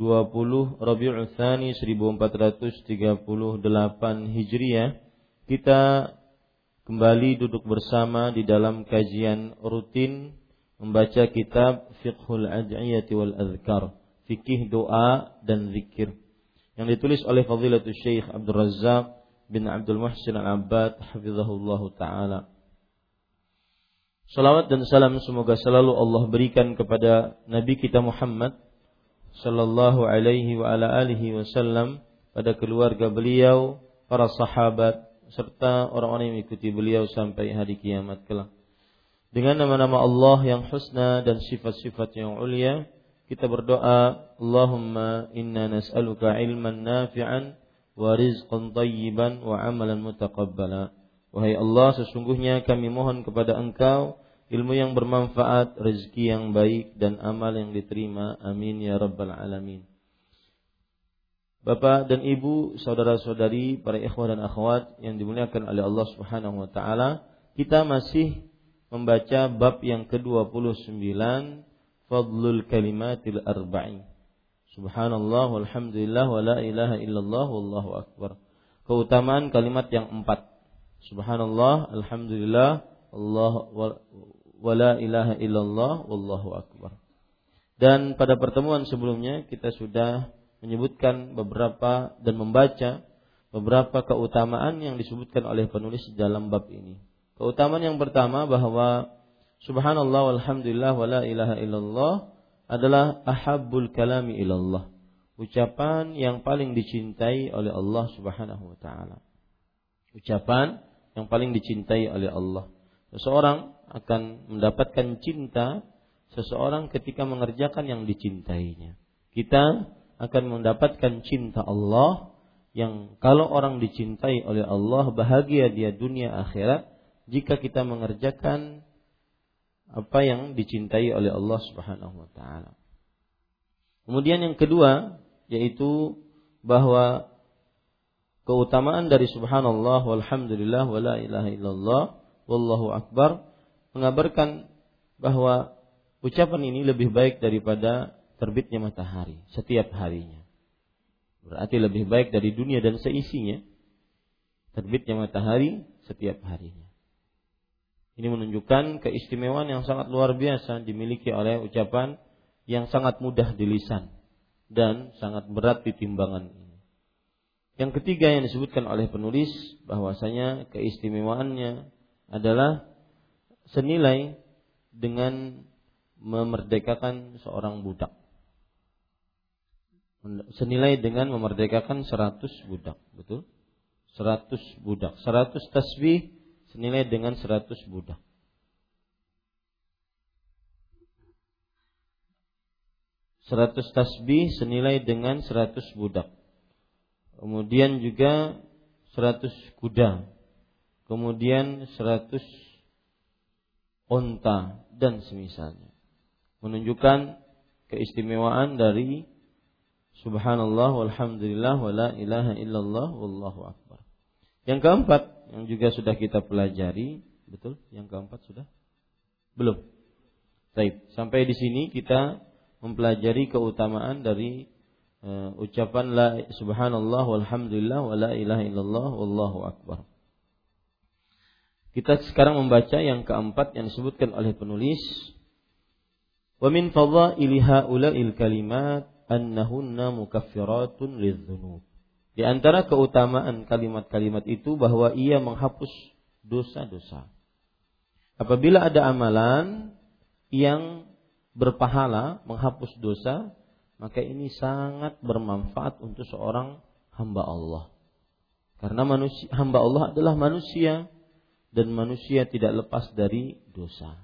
20 Rabiul Tsani 1438 Hijriah kita kembali duduk bersama di dalam kajian rutin membaca kitab Fiqhul Ad'iyati wal Azkar fikih doa dan zikir yang ditulis oleh Fadilatul Syekh Abdul Razzaq bin Abdul Muhsin Al-Abbad hafizahullah taala. Salawat dan salam semoga selalu Allah berikan kepada Nabi kita Muhammad sallallahu alaihi wa ala alihi wasallam pada keluarga beliau, para sahabat serta orang-orang yang mengikuti beliau sampai hari kiamat kelak. Dengan nama-nama Allah yang husna dan sifat-sifat yang ulia, kita berdoa, Allahumma inna nas'aluka ilman nafi'an wa rizqan tayyiban wa amalan mutaqabbala. Wahai Allah, sesungguhnya kami mohon kepada Engkau ilmu yang bermanfaat, rezeki yang baik dan amal yang diterima. Amin ya rabbal alamin. Bapak dan Ibu, saudara-saudari, para ikhwah dan akhwat yang dimuliakan oleh Allah Subhanahu wa taala, kita masih membaca bab yang ke-29 Fadlul Kalimatil Arba'in. Subhanallah walhamdulillah wa la ilaha illallah wallahu akbar. Keutamaan kalimat yang empat. Subhanallah, alhamdulillah, Allah wala ilaha illallah wallahu akbar. Dan pada pertemuan sebelumnya kita sudah menyebutkan beberapa dan membaca beberapa keutamaan yang disebutkan oleh penulis dalam bab ini. Keutamaan yang pertama bahwa subhanallah walhamdulillah wala ilaha illallah adalah ahabbul kalami ilallah. Ucapan yang paling dicintai oleh Allah Subhanahu wa taala. Ucapan yang paling dicintai oleh Allah. Seseorang akan mendapatkan cinta seseorang ketika mengerjakan yang dicintainya. Kita akan mendapatkan cinta Allah yang kalau orang dicintai oleh Allah bahagia dia dunia akhirat jika kita mengerjakan apa yang dicintai oleh Allah Subhanahu wa taala. Kemudian yang kedua yaitu bahwa keutamaan dari subhanallah walhamdulillah wala ilaha illallah wallahu akbar mengabarkan bahwa ucapan ini lebih baik daripada terbitnya matahari setiap harinya. Berarti lebih baik dari dunia dan seisinya terbitnya matahari setiap harinya. Ini menunjukkan keistimewaan yang sangat luar biasa dimiliki oleh ucapan yang sangat mudah di lisan dan sangat berat di timbangan. Yang ketiga yang disebutkan oleh penulis bahwasanya keistimewaannya adalah senilai dengan memerdekakan seorang budak. Senilai dengan memerdekakan seratus budak, betul? Seratus budak, seratus tasbih senilai dengan 100 budak. Seratus tasbih senilai dengan seratus budak. Kemudian juga seratus kuda. Kemudian seratus onta dan semisalnya. Menunjukkan keistimewaan dari subhanallah walhamdulillah wala ilaha illallah wallahu akbar. Yang keempat yang juga sudah kita pelajari, betul? Yang keempat sudah? Belum. Baik, sampai di sini kita mempelajari keutamaan dari uh, ucapan la subhanallah walhamdulillah wala ilaha illallah wallahu akbar. Kita sekarang membaca yang keempat yang disebutkan oleh penulis. Wa min fadhaili haula'il kalimat annahunna mukaffiratun lidzunub. Di antara keutamaan kalimat-kalimat itu bahwa ia menghapus dosa-dosa. Apabila ada amalan yang berpahala menghapus dosa, maka ini sangat bermanfaat untuk seorang hamba Allah. Karena manusia, hamba Allah adalah manusia dan manusia tidak lepas dari dosa.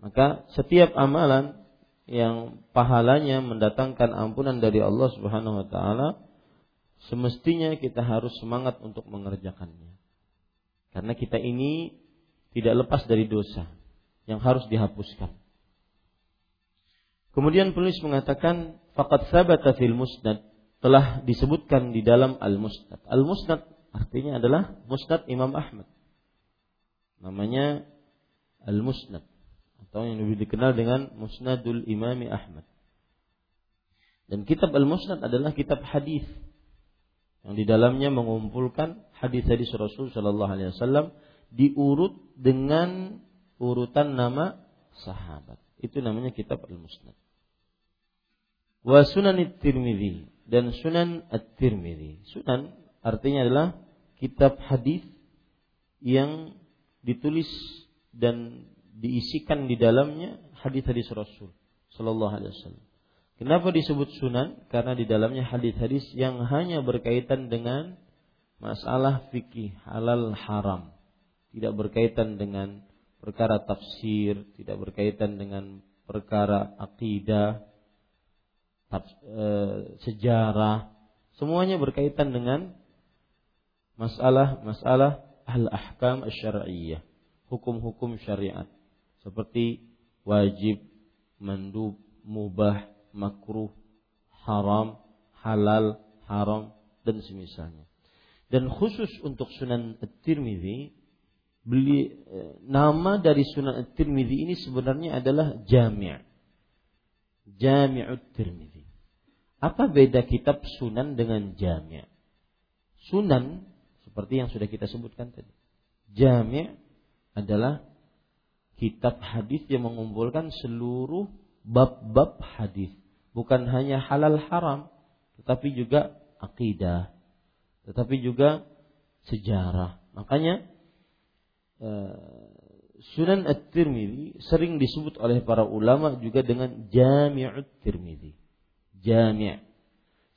Maka setiap amalan yang pahalanya mendatangkan ampunan dari Allah Subhanahu wa taala semestinya kita harus semangat untuk mengerjakannya. Karena kita ini tidak lepas dari dosa yang harus dihapuskan. Kemudian penulis mengatakan faqad sabata fil musnad telah disebutkan di dalam al-musnad. Al-musnad artinya adalah musnad Imam Ahmad. Namanya al-musnad atau yang lebih dikenal dengan Musnadul Imami Ahmad. Dan kitab Al-Musnad adalah kitab hadis yang di dalamnya mengumpulkan hadis-hadis Rasul Shallallahu Alaihi Wasallam diurut dengan urutan nama sahabat. Itu namanya kitab Al-Musnad. Wa Sunan At-Tirmidzi dan Sunan At-Tirmidzi. Sunan artinya adalah kitab hadis yang ditulis dan diisikan di dalamnya hadis-hadis Rasul Shallallahu Alaihi Wasallam. Kenapa disebut sunan? Karena di dalamnya hadis-hadis yang hanya berkaitan dengan masalah fikih halal haram, tidak berkaitan dengan perkara tafsir, tidak berkaitan dengan perkara akidah, e, sejarah, semuanya berkaitan dengan masalah-masalah al-ahkam asy-syar'iyyah, hukum-hukum syariat seperti wajib, mandub, mubah, makruh, haram, halal, haram dan semisalnya. Dan khusus untuk Sunan At-Tirmidzi beli eh, nama dari Sunan At-Tirmidzi ini sebenarnya adalah Jami'. Jami'ut Tirmidzi. Apa beda kitab Sunan dengan Jami'? Sunan seperti yang sudah kita sebutkan tadi. Jami' adalah kitab hadis yang mengumpulkan seluruh bab-bab hadis, bukan hanya halal haram, tetapi juga akidah, tetapi juga sejarah. Makanya eh, Sunan At-Tirmidzi sering disebut oleh para ulama juga dengan Jami'ut Tirmidzi. Jami'.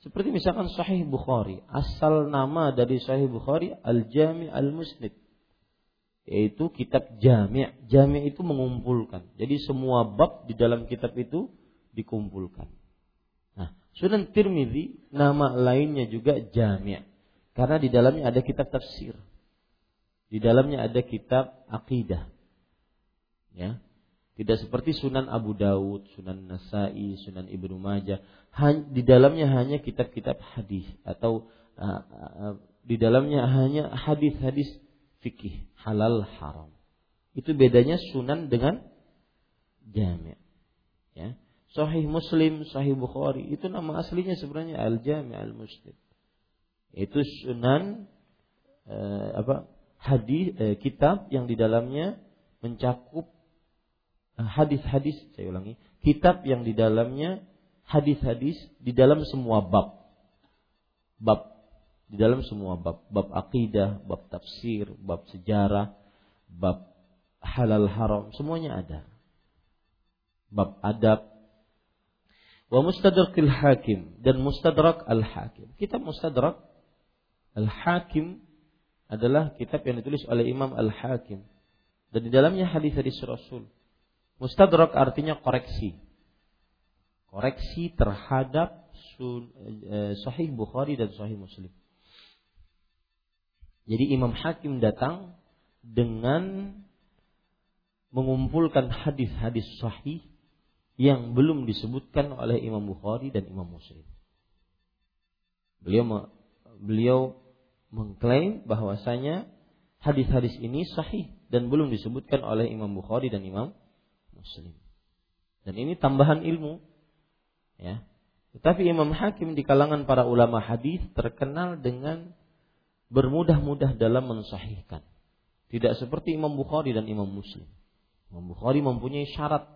Seperti misalkan Sahih Bukhari, asal nama dari Sahih Bukhari Al-Jami' Al-Musnid yaitu kitab jami' jami' itu mengumpulkan. Jadi semua bab di dalam kitab itu dikumpulkan. Nah Sunan Tirmidzi nama lainnya juga jami' karena di dalamnya ada kitab tafsir. Di dalamnya ada kitab akidah ya tidak seperti Sunan Abu Dawud, Sunan Nasai, Sunan Ibnu Majah. Di dalamnya hanya kitab-kitab hadis atau uh, uh, di dalamnya hanya hadis-hadis fikih halal haram. Itu bedanya sunan dengan jami'. Ya. Sahih Muslim, Sahih Bukhari itu nama aslinya sebenarnya Al Jami' Al Muslim. Itu sunan eh, apa? hadis eh, kitab yang di dalamnya mencakup hadis-hadis, saya ulangi, kitab yang di dalamnya hadis-hadis di dalam semua bab. Bab di dalam semua bab, bab akidah, bab tafsir, bab sejarah, bab halal haram, semuanya ada. Bab adab, wa mustadrakil hakim dan mustadrak al hakim. Kita mustadrak al hakim adalah kitab yang ditulis oleh Imam Al-Hakim. Dan di dalamnya hadis-hadis Rasul. Mustadrak artinya koreksi. Koreksi terhadap eh, Sahih Bukhari dan Sahih Muslim. Jadi Imam Hakim datang dengan mengumpulkan hadis-hadis sahih yang belum disebutkan oleh Imam Bukhari dan Imam Muslim. Beliau beliau mengklaim bahwasanya hadis-hadis ini sahih dan belum disebutkan oleh Imam Bukhari dan Imam Muslim. Dan ini tambahan ilmu. Ya. Tetapi Imam Hakim di kalangan para ulama hadis terkenal dengan bermudah-mudah dalam mensahihkan. Tidak seperti Imam Bukhari dan Imam Muslim. Imam Bukhari mempunyai syarat.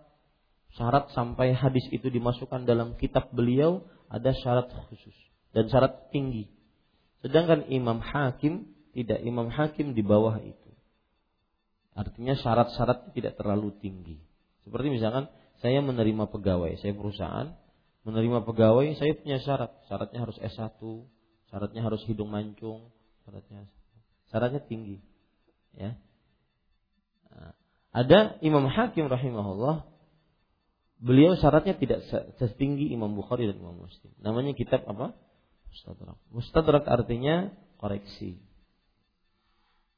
Syarat sampai hadis itu dimasukkan dalam kitab beliau ada syarat khusus dan syarat tinggi. Sedangkan Imam Hakim tidak Imam Hakim di bawah itu. Artinya syarat-syarat tidak terlalu tinggi. Seperti misalkan saya menerima pegawai, saya perusahaan menerima pegawai, saya punya syarat. Syaratnya harus S1, syaratnya harus hidung mancung, syaratnya syaratnya tinggi. Ya. Ada Imam Hakim rahimahullah beliau syaratnya tidak setinggi Imam Bukhari dan Imam Muslim. Namanya kitab apa? Mustadrak. Mustadrak artinya koreksi.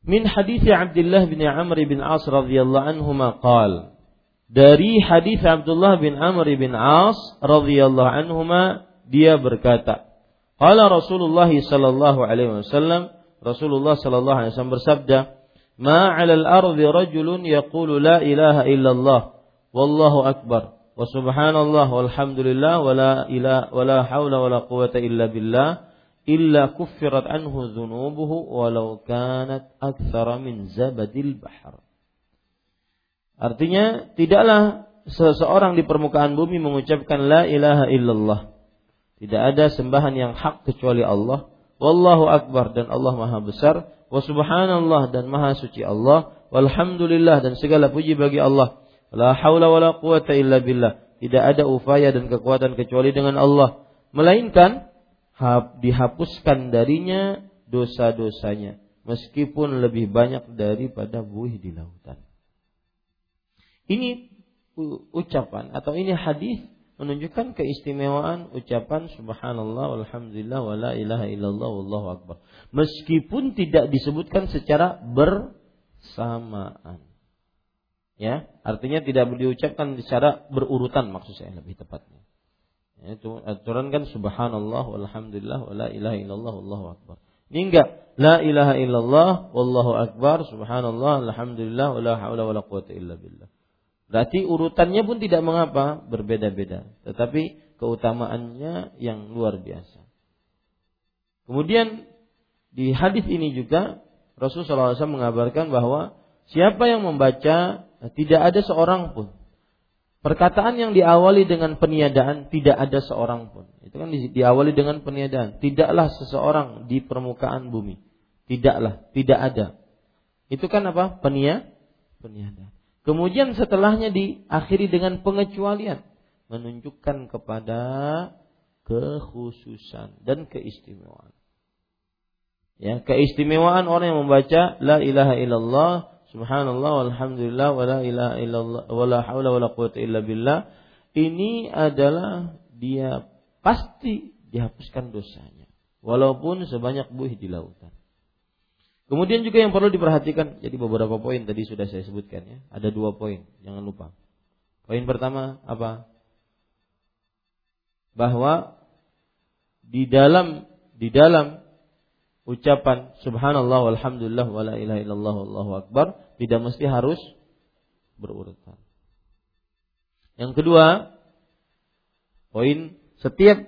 Min hadis Abdullah bin Amr bin As radhiyallahu anhu qal dari hadis Abdullah bin Amr bin As radhiyallahu anhuma dia berkata Qala Rasulullah sallallahu alaihi wasallam Rasulullah sallallahu alaihi wasallam bersabda Ma 'alal ardi rajulun yaqulu la ilaha illallah wallahu akbar wa subhanallah walhamdulillah wala ilaha, wala haula wala quwwata illa billah illa kuffirat anhu dhunubuhu walau kanat aktsara min zabadil bahr. Artinya tidaklah seseorang di permukaan bumi mengucapkan la ilaha illallah. Tidak ada sembahan yang hak kecuali Allah. Wallahu akbar dan Allah Maha besar. Wa subhanallah dan maha suci Allah. Walhamdulillah dan segala puji bagi Allah. La haula wala quwata illa billah. Tidak ada upaya dan kekuatan kecuali dengan Allah. Melainkan dihapuskan darinya dosa-dosanya. Meskipun lebih banyak daripada buih di lautan ini ucapan atau ini hadis menunjukkan keistimewaan ucapan subhanallah walhamdulillah wala ilaha illallah wallahu akbar. Meskipun tidak disebutkan secara bersamaan. Ya, artinya tidak diucapkan secara berurutan maksud saya lebih tepatnya. Ya, itu aturan kan subhanallah walhamdulillah wala ilaha illallah wallahu akbar. Ini enggak la ilaha illallah wallahu akbar subhanallah alhamdulillah wala haula wala quwata illa billah. Berarti urutannya pun tidak mengapa, berbeda-beda. Tetapi keutamaannya yang luar biasa. Kemudian di hadis ini juga Rasulullah SAW mengabarkan bahwa siapa yang membaca tidak ada seorang pun. Perkataan yang diawali dengan peniadaan tidak ada seorang pun. Itu kan diawali dengan peniadaan. Tidaklah seseorang di permukaan bumi. Tidaklah, tidak ada. Itu kan apa? Penia, peniadaan. Kemudian setelahnya diakhiri dengan pengecualian, menunjukkan kepada kekhususan dan keistimewaan. Ya, keistimewaan orang yang membaca la ilaha illallah subhanallah walhamdulillah wala ilaha illallah wala haula wala quwata illa billah ini adalah dia pasti dihapuskan dosanya walaupun sebanyak buih di lautan. Kemudian juga yang perlu diperhatikan, jadi beberapa poin tadi sudah saya sebutkan ya. Ada dua poin, jangan lupa. Poin pertama apa? Bahwa di dalam di dalam ucapan subhanallah walhamdulillah wala ilaha illallah wallahu akbar tidak mesti harus berurutan. Yang kedua, poin setiap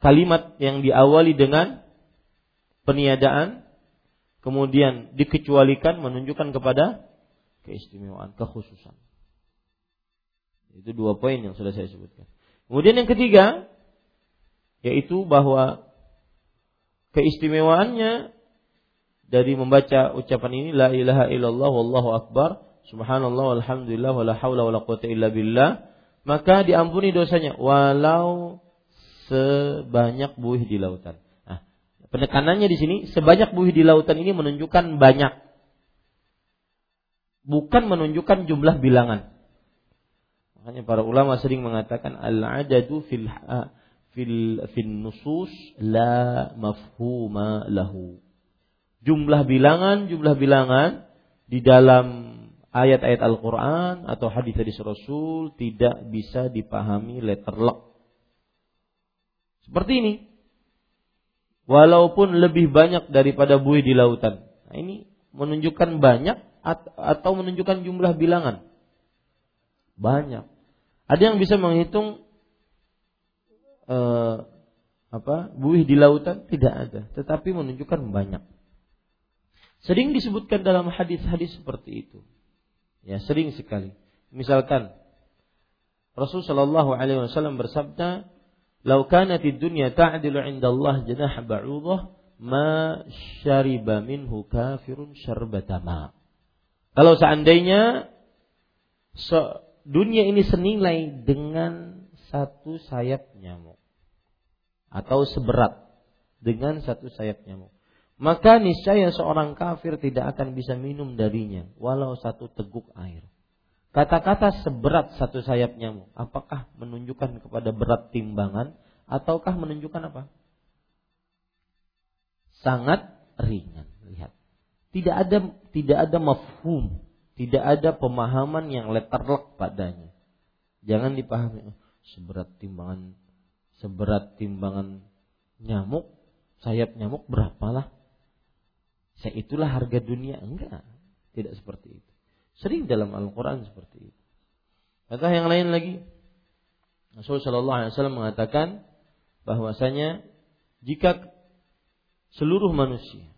kalimat yang diawali dengan peniadaan kemudian dikecualikan menunjukkan kepada keistimewaan, kekhususan. Itu dua poin yang sudah saya sebutkan. Kemudian yang ketiga yaitu bahwa keistimewaannya dari membaca ucapan ini la ilaha illallah wallahu akbar subhanallah walhamdulillah wala haula wala quwata illa billah maka diampuni dosanya walau sebanyak buih di lautan. Penekanannya di sini sebanyak buih di lautan ini menunjukkan banyak. Bukan menunjukkan jumlah bilangan. Makanya para ulama sering mengatakan al-adadu fil fil fil nusus la mafhuma lahu. Jumlah bilangan, jumlah bilangan di dalam ayat-ayat Al-Quran atau hadis-hadis Rasul tidak bisa dipahami letter lock. Seperti ini. Walaupun lebih banyak daripada buih di lautan. Nah, ini menunjukkan banyak atau menunjukkan jumlah bilangan. Banyak. Ada yang bisa menghitung eh, apa buih di lautan tidak ada, tetapi menunjukkan banyak. Sering disebutkan dalam hadis-hadis seperti itu. Ya, sering sekali. Misalkan Rasul Shallallahu alaihi wasallam bersabda, "Lau kanat dunya ta'dilu 'inda Allah janah ba'udah, ma syariba minhu kafirun syarbata ma." Kalau seandainya dunia ini senilai dengan satu sayap nyamuk atau seberat dengan satu sayap nyamuk maka niscaya seorang kafir tidak akan bisa minum darinya walau satu teguk air. Kata-kata seberat satu sayap nyamuk, apakah menunjukkan kepada berat timbangan ataukah menunjukkan apa? Sangat ringan. Lihat. Tidak ada tidak ada mafhum tidak ada pemahaman yang letterlock padanya. Jangan dipahami seberat timbangan seberat timbangan nyamuk, sayap nyamuk berapalah? Itulah harga dunia. Enggak, tidak seperti itu. Sering dalam Al-Quran seperti itu. Kata yang lain lagi, Rasulullah Shallallahu Alaihi Wasallam mengatakan bahwasanya jika seluruh manusia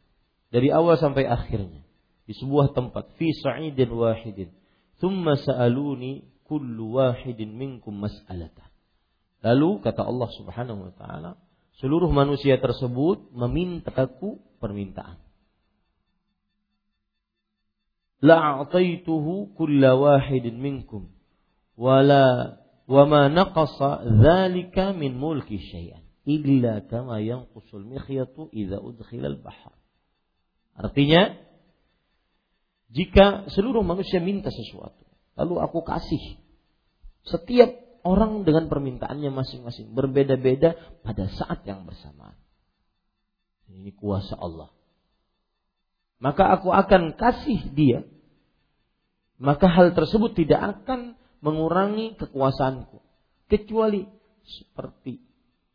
dari awal sampai akhirnya di sebuah tempat fi sa'idin wahidin thumma sa'aluni kullu wahidin minkum mas'alata lalu kata Allah Subhanahu wa taala seluruh manusia tersebut memintaku permintaan la'ataituhu kulla wahidin minkum wala wama naqasa dzalika min mulki syai'an illa kama yanqusul mikhyatu idza udkhila al-bahr artinya jika seluruh manusia minta sesuatu, lalu aku kasih. Setiap orang dengan permintaannya masing-masing, berbeda-beda pada saat yang bersamaan. Ini kuasa Allah. Maka aku akan kasih dia. Maka hal tersebut tidak akan mengurangi kekuasaanku. Kecuali seperti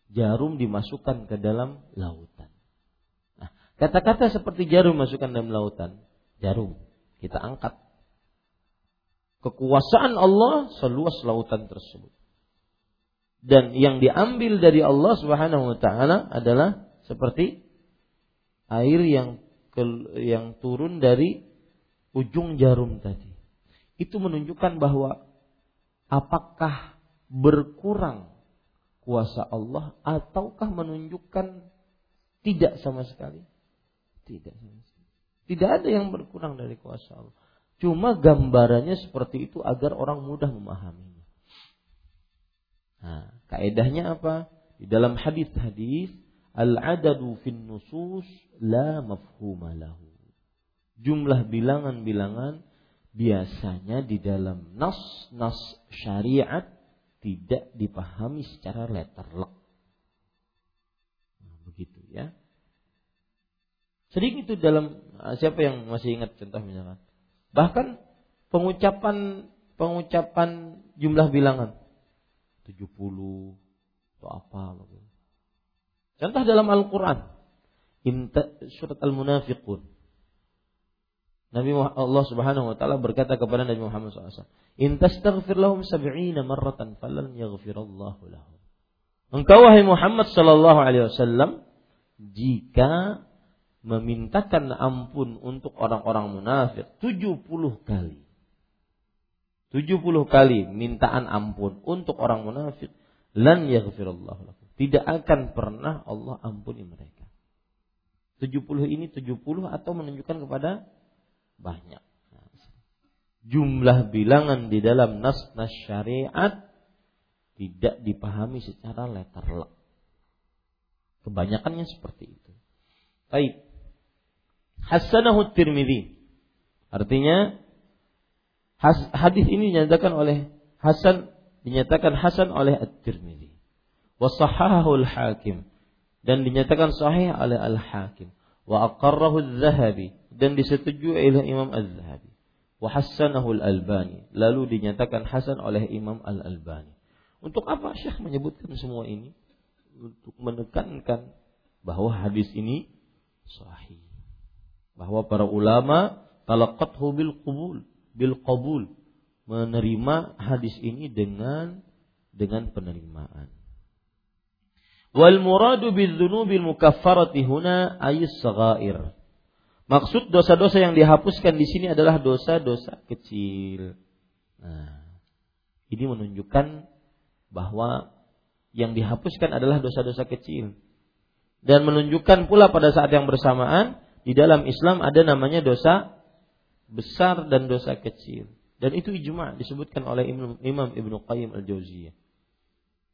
jarum dimasukkan ke dalam lautan. Nah, kata-kata seperti jarum masukkan dalam lautan. Jarum kita angkat kekuasaan Allah seluas lautan tersebut. Dan yang diambil dari Allah Subhanahu wa taala adalah seperti air yang yang turun dari ujung jarum tadi. Itu menunjukkan bahwa apakah berkurang kuasa Allah ataukah menunjukkan tidak sama sekali? Tidak sama sekali. Tidak ada yang berkurang dari kuasa Allah. Cuma gambarannya seperti itu agar orang mudah memahaminya. Nah, kaedahnya apa? Di dalam hadis-hadis al-adadu fin nusus la mafhuma lahu. Jumlah bilangan-bilangan biasanya di dalam nas-nas syariat tidak dipahami secara letterlock. Nah, begitu ya. Sering itu dalam ah, siapa yang masih ingat contoh misalkan. Bahkan pengucapan pengucapan jumlah bilangan 70 atau apa. Contoh dalam Al-Qur'an surat Al-Munafiqun. Nabi Allah Subhanahu wa taala berkata kepada Nabi Muhammad SAW, "In tastaghfir lahum sab'ina marratan falan yaghfirallahu lahum." Engkau wahai Muhammad sallallahu alaihi wasallam, jika memintakan ampun untuk orang-orang munafik 70 kali. 70 kali mintaan ampun untuk orang munafik lan yaghfirullah lakum. Tidak akan pernah Allah ampuni mereka. 70 ini 70 atau menunjukkan kepada banyak. Jumlah bilangan di dalam nas-nas syariat tidak dipahami secara letterlock. Kebanyakannya seperti itu. Baik. Hasanahu Tirmidzi. Artinya hadis ini dinyatakan oleh Hasan dinyatakan hasan oleh At-Tirmidzi. Wa al-Hakim dan dinyatakan sahih oleh Al-Hakim. Wa aqarrahu Az-Zahabi dan disetujui oleh Imam Az-Zahabi. Wa hassanahu Al-Albani lalu dinyatakan hasan oleh Imam Al-Albani. Untuk apa Syekh menyebutkan semua ini? Untuk menekankan bahwa hadis ini sahih. Bahwa para ulama talaqathu bil qabul, bil qabul, menerima hadis ini dengan dengan penerimaan. Wal muradu bidzunubil mukaffarati huna ayis saghair. Maksud dosa-dosa yang dihapuskan di sini adalah dosa-dosa kecil. Nah, ini menunjukkan bahwa yang dihapuskan adalah dosa-dosa kecil. Dan menunjukkan pula pada saat yang bersamaan di dalam Islam ada namanya dosa besar dan dosa kecil. Dan itu ijma disebutkan oleh Imam Ibnu Qayyim Al-Jauziyah.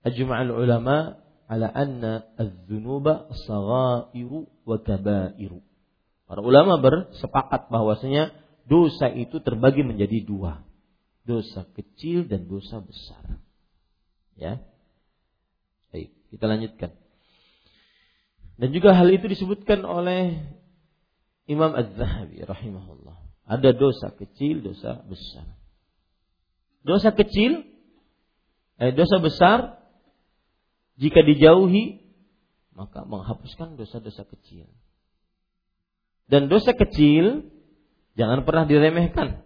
Ajma'al ulama ala anna az-dzunuba saghairu wa kabairu. Para ulama bersepakat bahwasanya dosa itu terbagi menjadi dua. Dosa kecil dan dosa besar. Ya. Baik, kita lanjutkan. Dan juga hal itu disebutkan oleh Imam Az-Zahabi rahimahullah. Ada dosa kecil, dosa besar. Dosa kecil, eh, dosa besar, jika dijauhi, maka menghapuskan dosa-dosa kecil. Dan dosa kecil, jangan pernah diremehkan.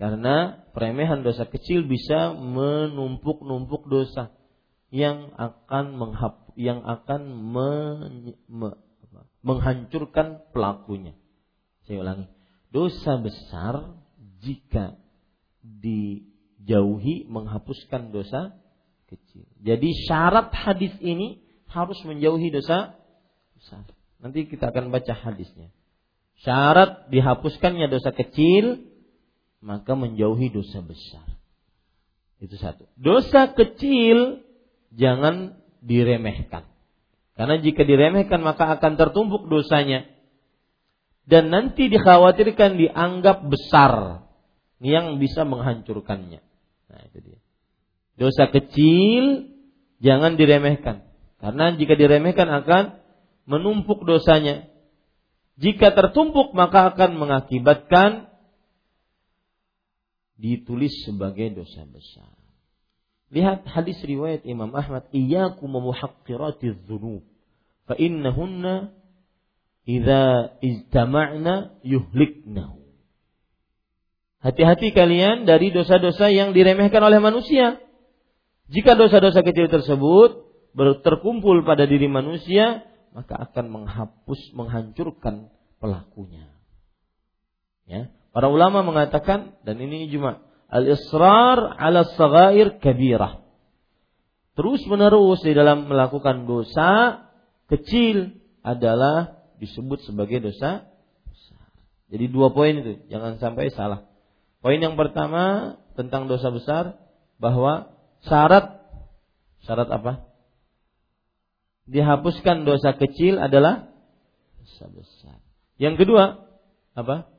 Karena peremehan dosa kecil bisa menumpuk-numpuk dosa yang akan menghap, yang akan men, me, menghancurkan pelakunya. Saya ulangi, dosa besar jika dijauhi menghapuskan dosa kecil. Jadi syarat hadis ini harus menjauhi dosa besar. Nanti kita akan baca hadisnya. Syarat dihapuskannya dosa kecil maka menjauhi dosa besar. Itu satu. Dosa kecil jangan diremehkan. Karena jika diremehkan maka akan tertumpuk dosanya. Dan nanti dikhawatirkan dianggap besar yang bisa menghancurkannya. Nah, itu dia. Dosa kecil jangan diremehkan. Karena jika diremehkan akan menumpuk dosanya. Jika tertumpuk maka akan mengakibatkan ditulis sebagai dosa besar. Lihat hadis riwayat Imam Ahmad, "Iyyakum muhaqqiratiz dzunub, fa innahunna idza ijtama'na yuhliknahu." Hati-hati kalian dari dosa-dosa yang diremehkan oleh manusia. Jika dosa-dosa kecil tersebut terkumpul pada diri manusia, maka akan menghapus, menghancurkan pelakunya. Ya. Para ulama mengatakan dan ini ijma' Al-israr ala sagair kabirah. Terus menerus di dalam melakukan dosa kecil adalah disebut sebagai dosa besar. Jadi dua poin itu, jangan sampai salah. Poin yang pertama tentang dosa besar bahwa syarat syarat apa? Dihapuskan dosa kecil adalah dosa besar. Yang kedua apa?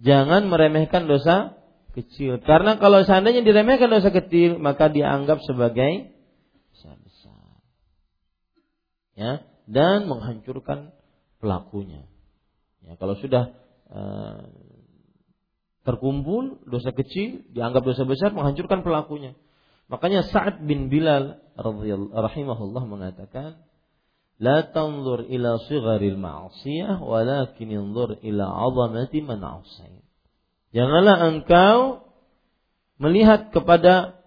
Jangan meremehkan dosa kecil. Karena kalau seandainya diremehkan dosa kecil, maka dianggap sebagai dosa besar. Ya, dan menghancurkan pelakunya. Ya, kalau sudah uh, terkumpul dosa kecil dianggap dosa besar menghancurkan pelakunya. Makanya Sa'ad bin Bilal rahimahullah mengatakan, "La tanzur ila sigharil ma'siyah walakin inzur ila 'azamati man 'asayt." Janganlah engkau melihat kepada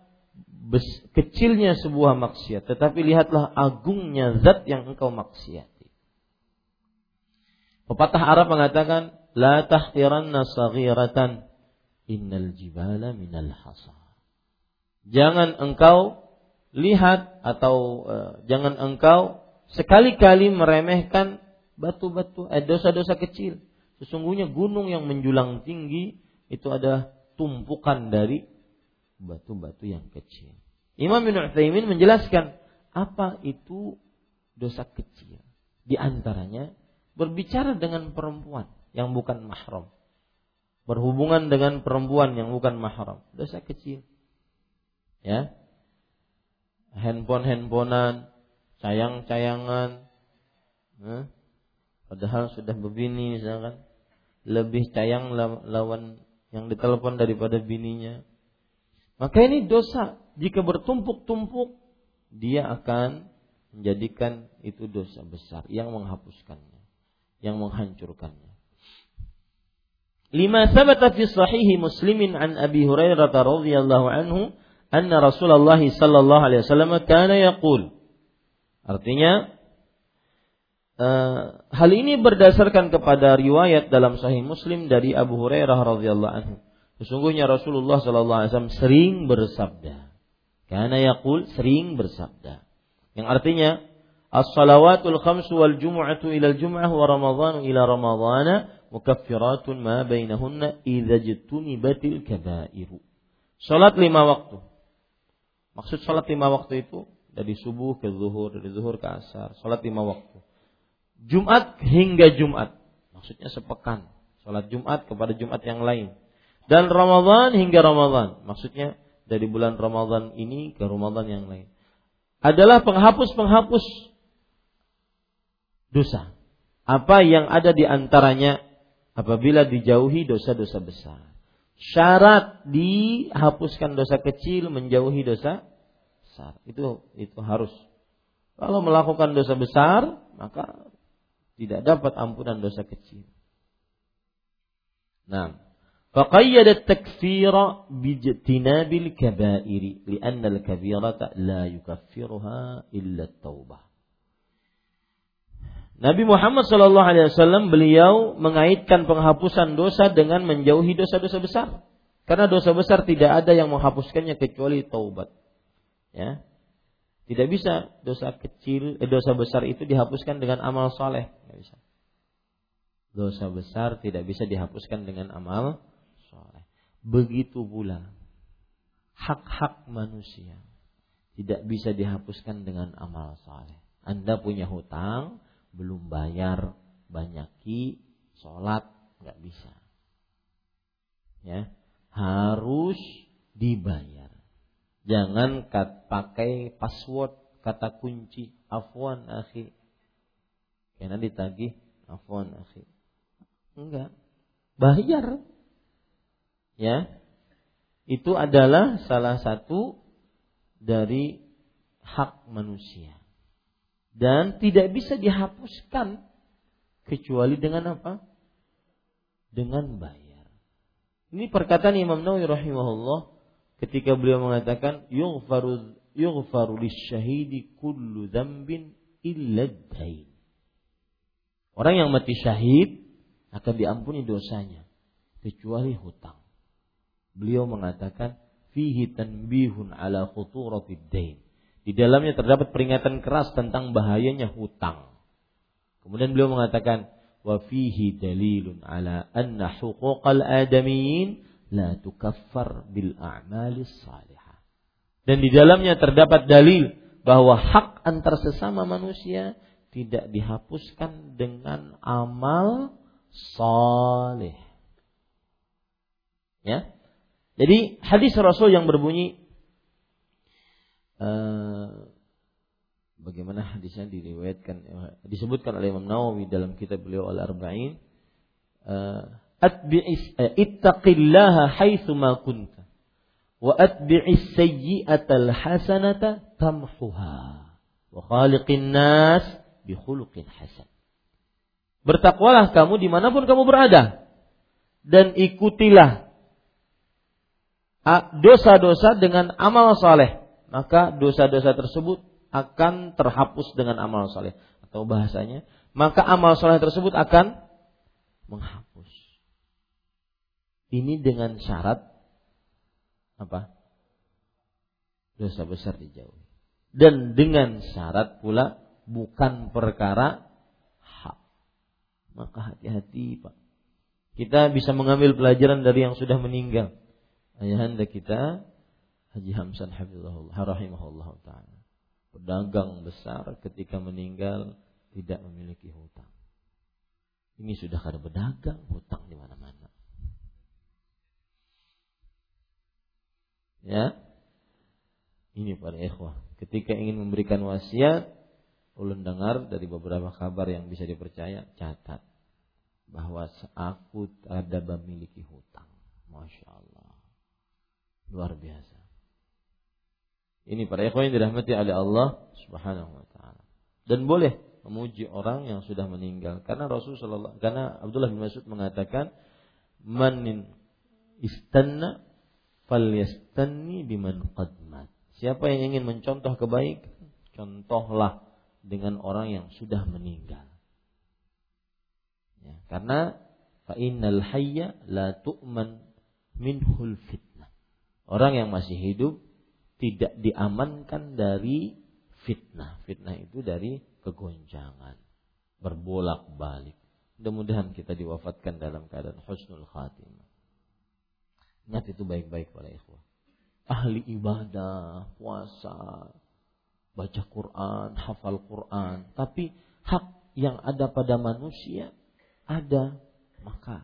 kecilnya sebuah maksiat, tetapi lihatlah agungnya zat yang engkau maksiati. Pepatah Arab mengatakan, La tahtiranna saghiratan innal jibala minal hasa. Jangan engkau lihat atau uh, jangan engkau sekali-kali meremehkan batu-batu eh, dosa-dosa kecil. Sesungguhnya gunung yang menjulang tinggi itu ada tumpukan dari batu-batu yang kecil. Imam bin Utsaimin menjelaskan apa itu dosa kecil. Di antaranya berbicara dengan perempuan yang bukan mahram. Berhubungan dengan perempuan yang bukan mahram. Dosa kecil. Ya. Handphone-handphonean, sayang-sayangan. Nah, padahal sudah berbini misalkan. Lebih sayang lawan yang ditelepon daripada bininya. Maka ini dosa. Jika bertumpuk-tumpuk, dia akan menjadikan itu dosa besar yang menghapuskannya, yang menghancurkannya. Lima sabata fi sahih Muslimin an Abi Hurairah radhiyallahu anhu anna Rasulullah sallallahu alaihi wasallam kana yaqul. Artinya uh, hal ini berdasarkan kepada riwayat dalam Sahih Muslim dari Abu Hurairah radhiyallahu anhu. Sesungguhnya Rasulullah sallallahu alaihi wasallam sering bersabda. Karena yaqul sering bersabda. Yang artinya as-salawatul khamsu wal jumu'atu ila al-jum'ah wa ramadhanu ila ramadhana mukaffiratun ma bainahunna idza jtunibatil kabairu. Salat lima waktu. Maksud salat lima waktu itu dari subuh ke zuhur, dari zuhur ke asar, salat lima waktu. Jumat hingga Jumat. Maksudnya sepekan. Salat Jumat kepada Jumat yang lain. Dan Ramadan hingga Ramadan. Maksudnya dari bulan Ramadan ini ke Ramadan yang lain adalah penghapus-penghapus dosa. Apa yang ada di antaranya apabila dijauhi dosa-dosa besar Syarat dihapuskan dosa kecil menjauhi dosa besar. Itu itu harus. Kalau melakukan dosa besar, maka tidak dapat ampunan dosa kecil. Nah, فقيد التكفير باجتناب الكبائر لأن الكبيرة لا يكفرها إلا التوبة Nabi Muhammad Shallallahu Alaihi Wasallam beliau mengaitkan penghapusan dosa dengan menjauhi dosa-dosa besar. Karena dosa besar tidak ada yang menghapuskannya kecuali taubat. Ya, tidak bisa dosa kecil, eh, dosa besar itu dihapuskan dengan amal soleh. Tidak bisa. Dosa besar tidak bisa dihapuskan dengan amal Begitu pula hak-hak manusia tidak bisa dihapuskan dengan amal saleh. Anda punya hutang, belum bayar, banyaki, sholat, nggak bisa. Ya, harus dibayar. Jangan kat, pakai password kata kunci afwan akhi. Karena ditagih afwan akhi. Enggak. Bayar ya itu adalah salah satu dari hak manusia dan tidak bisa dihapuskan kecuali dengan apa? Dengan bayar. Ini perkataan Imam Nawawi rahimahullah ketika beliau mengatakan yughfaru yughfaru lisyahidi kullu dzambin illa dain. Orang yang mati syahid akan diampuni dosanya kecuali hutang beliau mengatakan fihi tanbihun ala khuturatid dain. Di dalamnya terdapat peringatan keras tentang bahayanya hutang. Kemudian beliau mengatakan wa fihi dalilun ala anna huquqal adamiyin la tukaffar bil a'malis salihah. Dan di dalamnya terdapat dalil bahwa hak antar sesama manusia tidak dihapuskan dengan amal saleh. Ya, jadi hadis Rasul yang berbunyi uh, bagaimana hadisnya diriwayatkan disebutkan oleh Imam Nawawi dalam kitab beliau Al Arba'in uh, atbi'is uh, ittaqillaha haitsu ma kunta wa atbi'is sayyi'atal hasanata tamhuha wa khaliqin nas bi khuluqin hasan. Bertakwalah kamu di mana pun kamu berada dan ikutilah dosa-dosa dengan amal saleh, maka dosa-dosa tersebut akan terhapus dengan amal saleh. Atau bahasanya, maka amal saleh tersebut akan menghapus. Ini dengan syarat apa? Dosa besar dijauhi. Dan dengan syarat pula bukan perkara hak. Maka hati-hati Pak. Kita bisa mengambil pelajaran dari yang sudah meninggal ayahanda kita Haji Hamsan Habibullah rahimahullah taala. Pedagang besar ketika meninggal tidak memiliki hutang. Ini sudah kada berdagang hutang di mana-mana. Ya. Ini para ikhwah. Ketika ingin memberikan wasiat, ulun dengar dari beberapa kabar yang bisa dipercaya, catat bahwa aku ada memiliki hutang. Masya Allah. Luar biasa. Ini para ikhwan yang dirahmati oleh Allah Subhanahu wa taala. Dan boleh memuji orang yang sudah meninggal karena Rasulullah karena Abdullah bin Mas'ud mengatakan manin istanna falyastanni biman qadmat. Siapa yang ingin mencontoh kebaikan, contohlah dengan orang yang sudah meninggal. Ya, karena fa innal hayya la tu'man minhul fitnah. Orang yang masih hidup tidak diamankan dari fitnah. Fitnah itu dari kegoncangan, berbolak-balik. Mudah-mudahan kita diwafatkan dalam keadaan husnul khatimah. Ingat itu baik-baik para ikhwah. Ahli ibadah, puasa, baca Quran, hafal Quran. Tapi hak yang ada pada manusia ada. Maka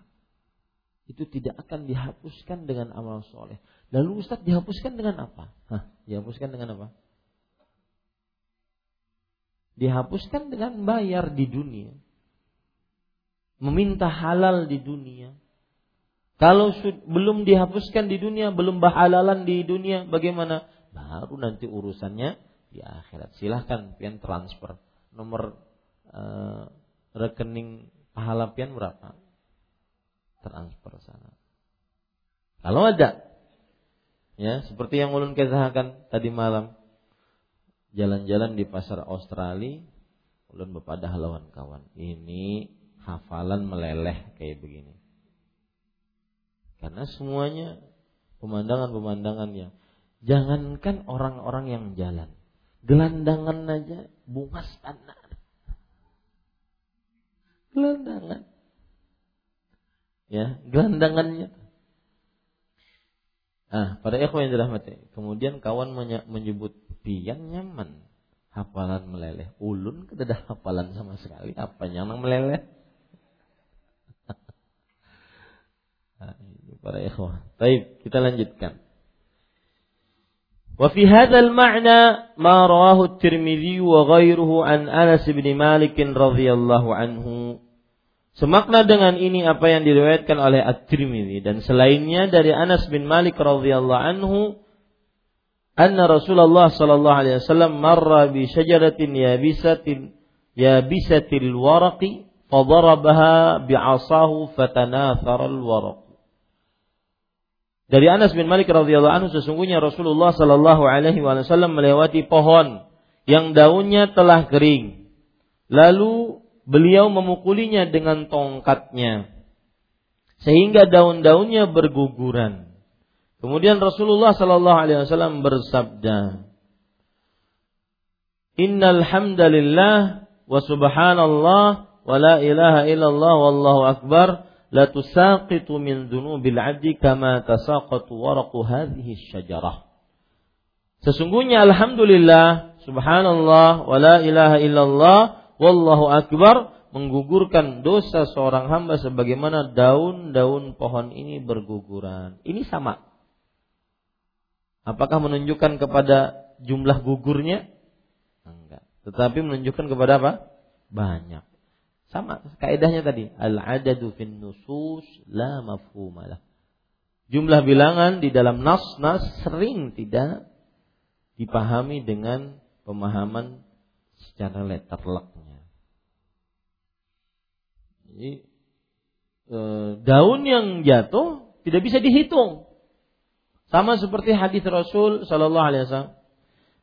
itu tidak akan dihapuskan dengan amal soleh. Lalu Ustaz dihapuskan dengan apa? Hah, dihapuskan dengan apa? Dihapuskan dengan bayar di dunia. Meminta halal di dunia. Kalau belum dihapuskan di dunia, belum bahalalan di dunia, bagaimana? Baru nanti urusannya di akhirat. Silahkan pian transfer nomor uh, rekening pahala pian berapa? transfer sana. Kalau ada, ya seperti yang ulun kesahakan tadi malam, jalan-jalan di pasar Australia, ulun bepadah lawan kawan. Ini hafalan meleleh kayak begini. Karena semuanya pemandangan-pemandangan yang jangankan orang-orang yang jalan, gelandangan aja bunga standar. Gelandangan ya gelandangannya ah pada ikhwan yang dirahmati kemudian kawan menyebut pian nyaman hafalan meleleh ulun tidak hafalan sama sekali apa yang meleleh nah, para ikhwah baik kita lanjutkan وفي هذا المعنى ما رواه الترمذي وغيره عن أنس بن مالك رضي الله عنه Semakna dengan ini apa yang diriwayatkan oleh At-Tirmidzi dan selainnya dari Anas bin Malik radhiyallahu anhu anna Rasulullah sallallahu alaihi wasallam marra bi syajaratin yabisatin yabisatil waraqi fadarabaha bi'asahu fatanathara al-waraq dari Anas bin Malik radhiyallahu anhu sesungguhnya Rasulullah sallallahu alaihi wasallam melewati pohon yang daunnya telah kering. Lalu beliau memukulinya dengan tongkatnya sehingga daun-daunnya berguguran. Kemudian Rasulullah Sallallahu Alaihi Wasallam bersabda, Innal hamdalillah wa subhanallah wa la ilaha illallah wallahu akbar la tusaqitu min dunubil abdi kama tasaqatu waraqu hadhihi syajarah. Sesungguhnya alhamdulillah subhanallah wa la ilaha illallah wallahu akbar menggugurkan dosa seorang hamba sebagaimana daun-daun pohon ini berguguran. Ini sama. Apakah menunjukkan kepada jumlah gugurnya? Enggak. Tetapi menunjukkan kepada apa? Banyak. Sama kaidahnya tadi, al-adadu fin nusus la mafhumalah. Jumlah bilangan di dalam nas-nas sering tidak dipahami dengan pemahaman secara letterleknya. Jadi e, daun yang jatuh tidak bisa dihitung. Sama seperti hadis Rasul Shallallahu Alaihi Wasallam.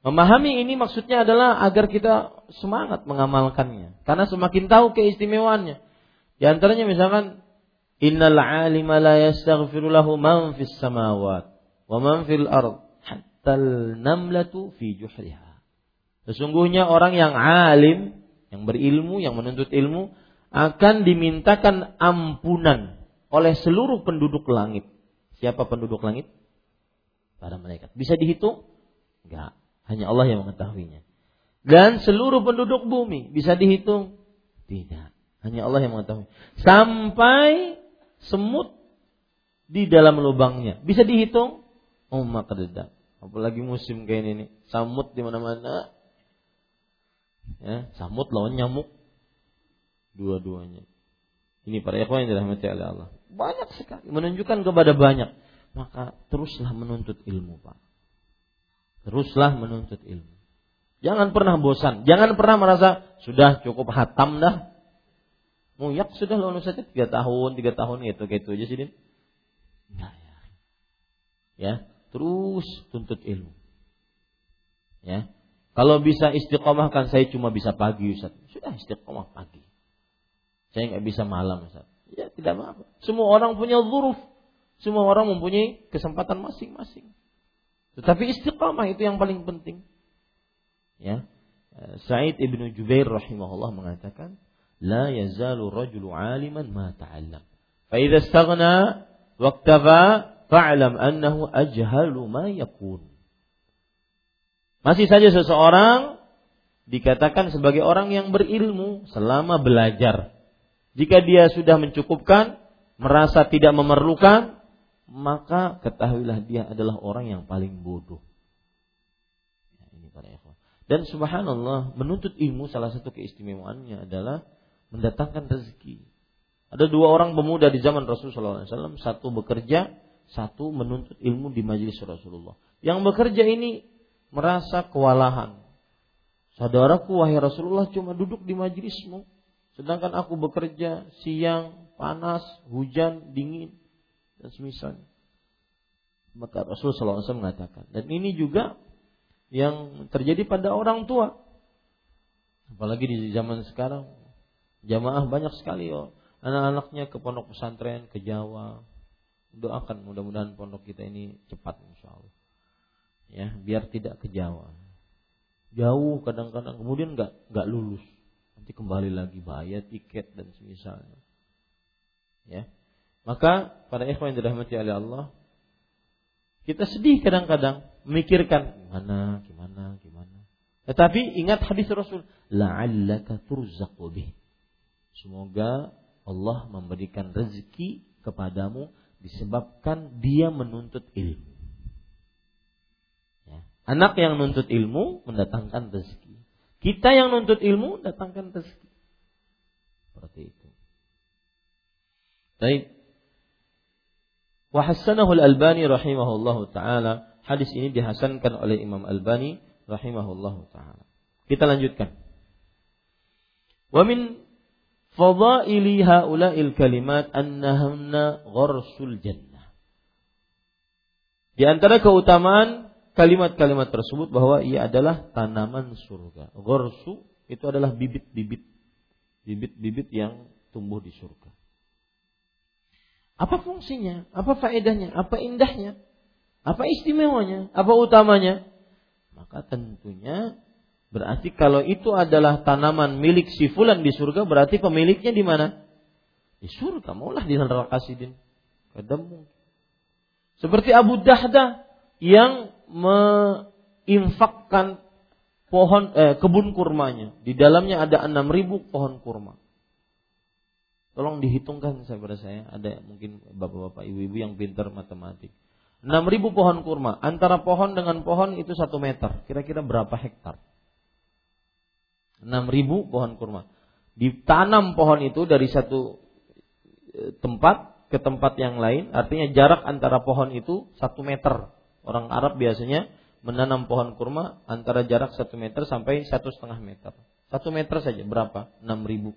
Memahami ini maksudnya adalah agar kita semangat mengamalkannya. Karena semakin tahu keistimewaannya. Di antaranya misalkan Innal alima la yastaghfiru lahu man fis samawat wa man fil ard hatta namlatu fi juhriha. Sesungguhnya orang yang alim, yang berilmu, yang menuntut ilmu akan dimintakan ampunan oleh seluruh penduduk langit. Siapa penduduk langit? Para malaikat. Bisa dihitung? Enggak. Hanya Allah yang mengetahuinya. Dan seluruh penduduk bumi bisa dihitung? Tidak. Hanya Allah yang mengetahui. Sampai semut di dalam lubangnya. Bisa dihitung? Oh maka. Apalagi musim kayak ini. Samut di mana-mana. Ya, samut lawan nyamuk. Dua-duanya. Ini para ikhwan yang dirahmati oleh Allah. Banyak sekali. Menunjukkan kepada banyak. Maka teruslah menuntut ilmu Pak. Teruslah menuntut ilmu. Jangan pernah bosan. Jangan pernah merasa sudah cukup hatam dah. Muyak sudah lulus saja tiga tahun, tiga tahun gitu gitu aja sih, Enggak ya. Ya, terus tuntut ilmu. Ya. Kalau bisa istiqomah kan saya cuma bisa pagi Ustaz. Sudah istiqomah pagi. Saya nggak bisa malam, Ustaz. Ya, tidak apa-apa. Semua orang punya zuruf. Semua orang mempunyai kesempatan masing-masing. Tetapi istiqamah itu yang paling penting. Ya. Eh, Sa'id Ibn Jubair rahimahullah mengatakan, لا يزال رجل عالما ما تعلم فإذا استغنى واكتفى فعلم أنه أجهل ما يكون. Masih saja seseorang dikatakan sebagai orang yang berilmu selama belajar. Jika dia sudah mencukupkan, merasa tidak memerlukan, maka ketahuilah dia adalah orang yang paling bodoh. para Dan subhanallah, menuntut ilmu salah satu keistimewaannya adalah mendatangkan rezeki. Ada dua orang pemuda di zaman Rasulullah SAW, satu bekerja, satu menuntut ilmu di majelis Rasulullah. Yang bekerja ini merasa kewalahan. Saudaraku, wahai Rasulullah cuma duduk di majelismu. Sedangkan aku bekerja siang, panas, hujan, dingin, dan semisalnya. Maka Rasulullah SAW mengatakan. Dan ini juga yang terjadi pada orang tua. Apalagi di zaman sekarang, Jamaah banyak sekali oh. Anak-anaknya ke pondok pesantren, ke Jawa. Doakan mudah-mudahan pondok kita ini cepat insya Allah. Ya, biar tidak ke Jawa. Jauh kadang-kadang kemudian nggak nggak lulus. Nanti kembali lagi bayar tiket dan semisalnya. Ya. Maka pada ikhwan yang dirahmati oleh Allah, kita sedih kadang-kadang memikirkan gimana, gimana, gimana. Tetapi ingat hadis Rasul, la'allaka turzaqu bih. Semoga Allah memberikan rezeki kepadamu disebabkan dia menuntut ilmu. Ya. Anak yang menuntut ilmu mendatangkan rezeki. Kita yang menuntut ilmu datangkan rezeki. Seperti itu. Baik. Wahassanahu al-Albani rahimahullahu taala. Hadis ini dihasankan oleh Imam Albani rahimahullahu taala. Kita lanjutkan. Wa min fadaili haula'il kalimat annahunna gharsul jannah. Di antara keutamaan kalimat-kalimat tersebut bahwa ia adalah tanaman surga. Gharsu itu adalah bibit-bibit bibit-bibit yang tumbuh di surga. Apa fungsinya? Apa faedahnya? Apa indahnya? Apa istimewanya? Apa utamanya? Maka tentunya Berarti kalau itu adalah tanaman milik si fulan di surga, berarti pemiliknya di mana? Di surga, maulah di neraka sidin. Kadang Seperti Abu Dahda yang menginfakkan pohon eh, kebun kurmanya. Di dalamnya ada 6000 pohon kurma. Tolong dihitungkan saya pada saya, ada mungkin bapak-bapak, ibu-ibu yang pintar matematik. 6000 pohon kurma, antara pohon dengan pohon itu satu meter. Kira-kira berapa hektar? 6000 pohon kurma. Ditanam pohon itu dari satu e, tempat ke tempat yang lain, artinya jarak antara pohon itu satu meter. Orang Arab biasanya menanam pohon kurma antara jarak satu meter sampai satu setengah meter. Satu meter saja berapa? 6000.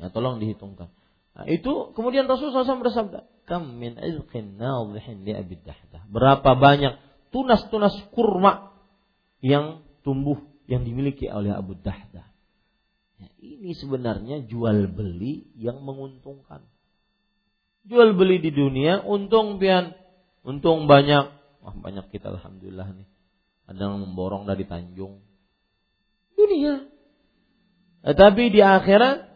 Ya, tolong dihitungkan. Nah, itu kemudian Rasulullah SAW bersabda, "Kam min li Abi Berapa banyak tunas-tunas kurma yang tumbuh yang dimiliki oleh Abu Dahdah. Ya, ini sebenarnya jual beli yang menguntungkan. Jual beli di dunia untung pian, untung banyak. Wah banyak kita alhamdulillah nih. Ada yang memborong dari Tanjung. Dunia. Tetapi di akhirat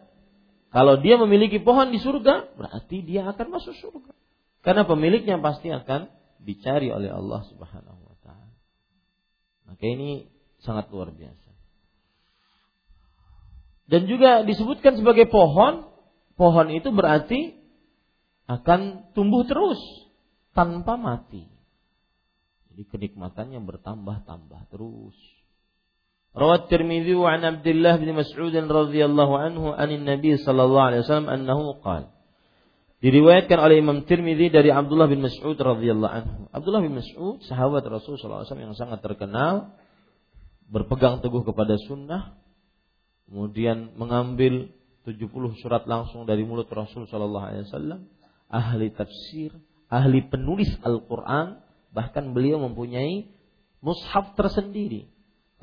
kalau dia memiliki pohon di surga, berarti dia akan masuk surga. Karena pemiliknya pasti akan dicari oleh Allah Subhanahu wa taala. Maka ini Sangat luar biasa. Dan juga disebutkan sebagai pohon, pohon itu berarti akan tumbuh terus tanpa mati. Jadi kenikmatannya bertambah-tambah terus. Rawat Tirmidzi wa an Abdullah bin Mas'ud radhiyallahu anhu anin Nabi sallallahu alaihi wasallam annahu qala Diriwayatkan oleh Imam Tirmidzi dari Abdullah bin Mas'ud radhiyallahu anhu. Abdullah bin Mas'ud sahabat Rasul sallallahu alaihi wasallam yang sangat terkenal berpegang teguh kepada sunnah kemudian mengambil 70 surat langsung dari mulut Rasul sallallahu alaihi wasallam, ahli tafsir, ahli penulis Al-Qur'an, bahkan beliau mempunyai mushaf tersendiri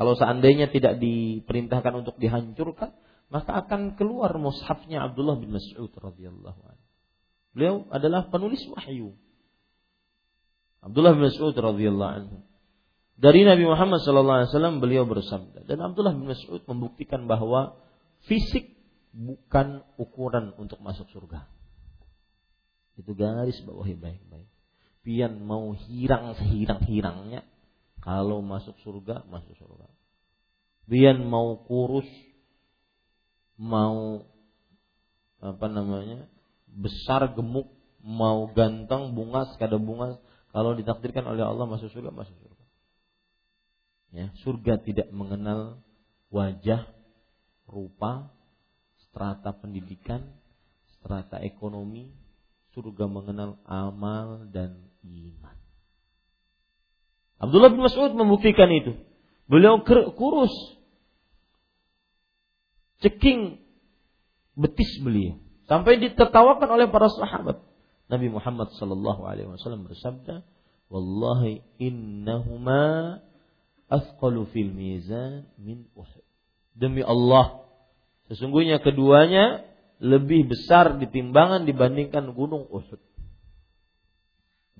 kalau seandainya tidak diperintahkan untuk dihancurkan, maka akan keluar mushafnya Abdullah bin Mas'ud radhiyallahu anhu. Beliau adalah penulis wahyu. Abdullah bin Mas'ud radhiyallahu anhu. Dari Nabi Muhammad sallallahu alaihi wasallam beliau bersabda dan Abdullah bin Mas'ud membuktikan bahwa fisik bukan ukuran untuk masuk surga. Itu garis bawahi baik-baik. Pian mau hirang sehirang-hirangnya, kalau masuk surga, masuk surga. Bian mau kurus, mau apa namanya, besar gemuk, mau ganteng, bunga, sekadar bunga, kalau ditakdirkan oleh Allah masuk surga, masuk surga. Ya, surga tidak mengenal wajah, rupa, strata pendidikan, strata ekonomi, surga mengenal amal dan iman. Abdullah bin Mas'ud membuktikan itu. Beliau kurus. Ceking betis beliau. Sampai ditertawakan oleh para sahabat. Nabi Muhammad sallallahu alaihi wasallam bersabda, "Wallahi innahuma athqalu fil mizan min Uhud." Demi Allah, sesungguhnya keduanya lebih besar di timbangan dibandingkan gunung Uhud.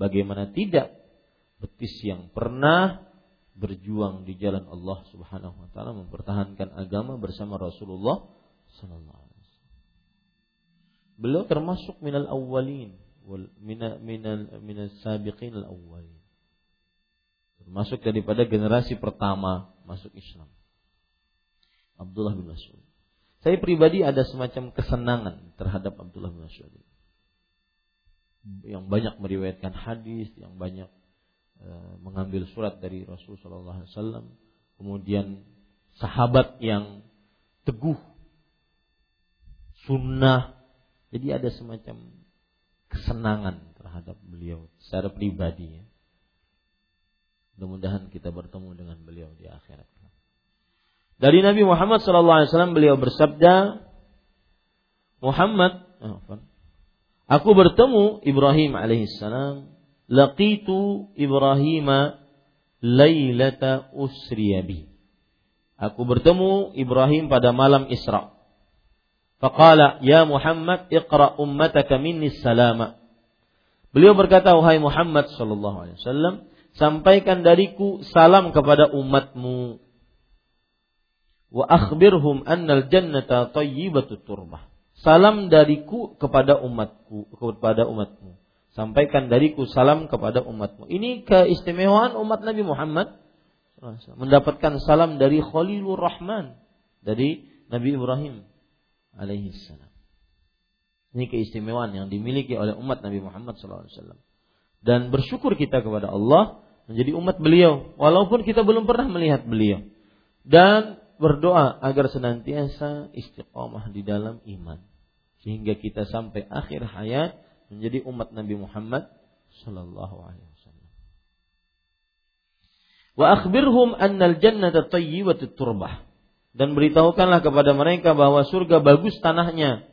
Bagaimana tidak betis yang pernah berjuang di jalan Allah Subhanahu wa taala mempertahankan agama bersama Rasulullah sallallahu alaihi wasallam. Beliau termasuk minal awwalin wal minal minal minal sabiqin al awwalin. Termasuk daripada generasi pertama masuk Islam. Abdullah bin Mas'ud. Saya pribadi ada semacam kesenangan terhadap Abdullah bin Mas'ud. Yang banyak meriwayatkan hadis, yang banyak Eh, mengambil surat dari Rasul Shallallahu Alaihi Wasallam, kemudian sahabat yang teguh sunnah, jadi ada semacam kesenangan terhadap beliau secara pribadi. Ya. Mudah-mudahan kita bertemu dengan beliau di akhirat. Dari Nabi Muhammad SAW beliau bersabda, Muhammad, oh, aku bertemu Ibrahim alaihissalam laqitu Ibrahim lailata usriyabi. Aku bertemu Ibrahim pada malam Isra. Faqala, "Ya Muhammad, iqra ummataka minni salama." Beliau berkata, "Wahai Muhammad sallallahu alaihi wasallam, sampaikan dariku salam kepada umatmu. Wa akhbirhum annal jannata turbah." Salam dariku kepada umatku, kepada umatmu sampaikan dariku salam kepada umatmu. Ini keistimewaan umat Nabi Muhammad mendapatkan salam dari Khalilur Rahman dari Nabi Ibrahim alaihi salam. Ini keistimewaan yang dimiliki oleh umat Nabi Muhammad SAW. Dan bersyukur kita kepada Allah menjadi umat beliau, walaupun kita belum pernah melihat beliau. Dan berdoa agar senantiasa istiqomah di dalam iman. Sehingga kita sampai akhir hayat menjadi umat Nabi Muhammad sallallahu alaihi wasallam. Wa akhbirhum annal jannata turbah. Dan beritahukanlah kepada mereka bahwa surga bagus tanahnya.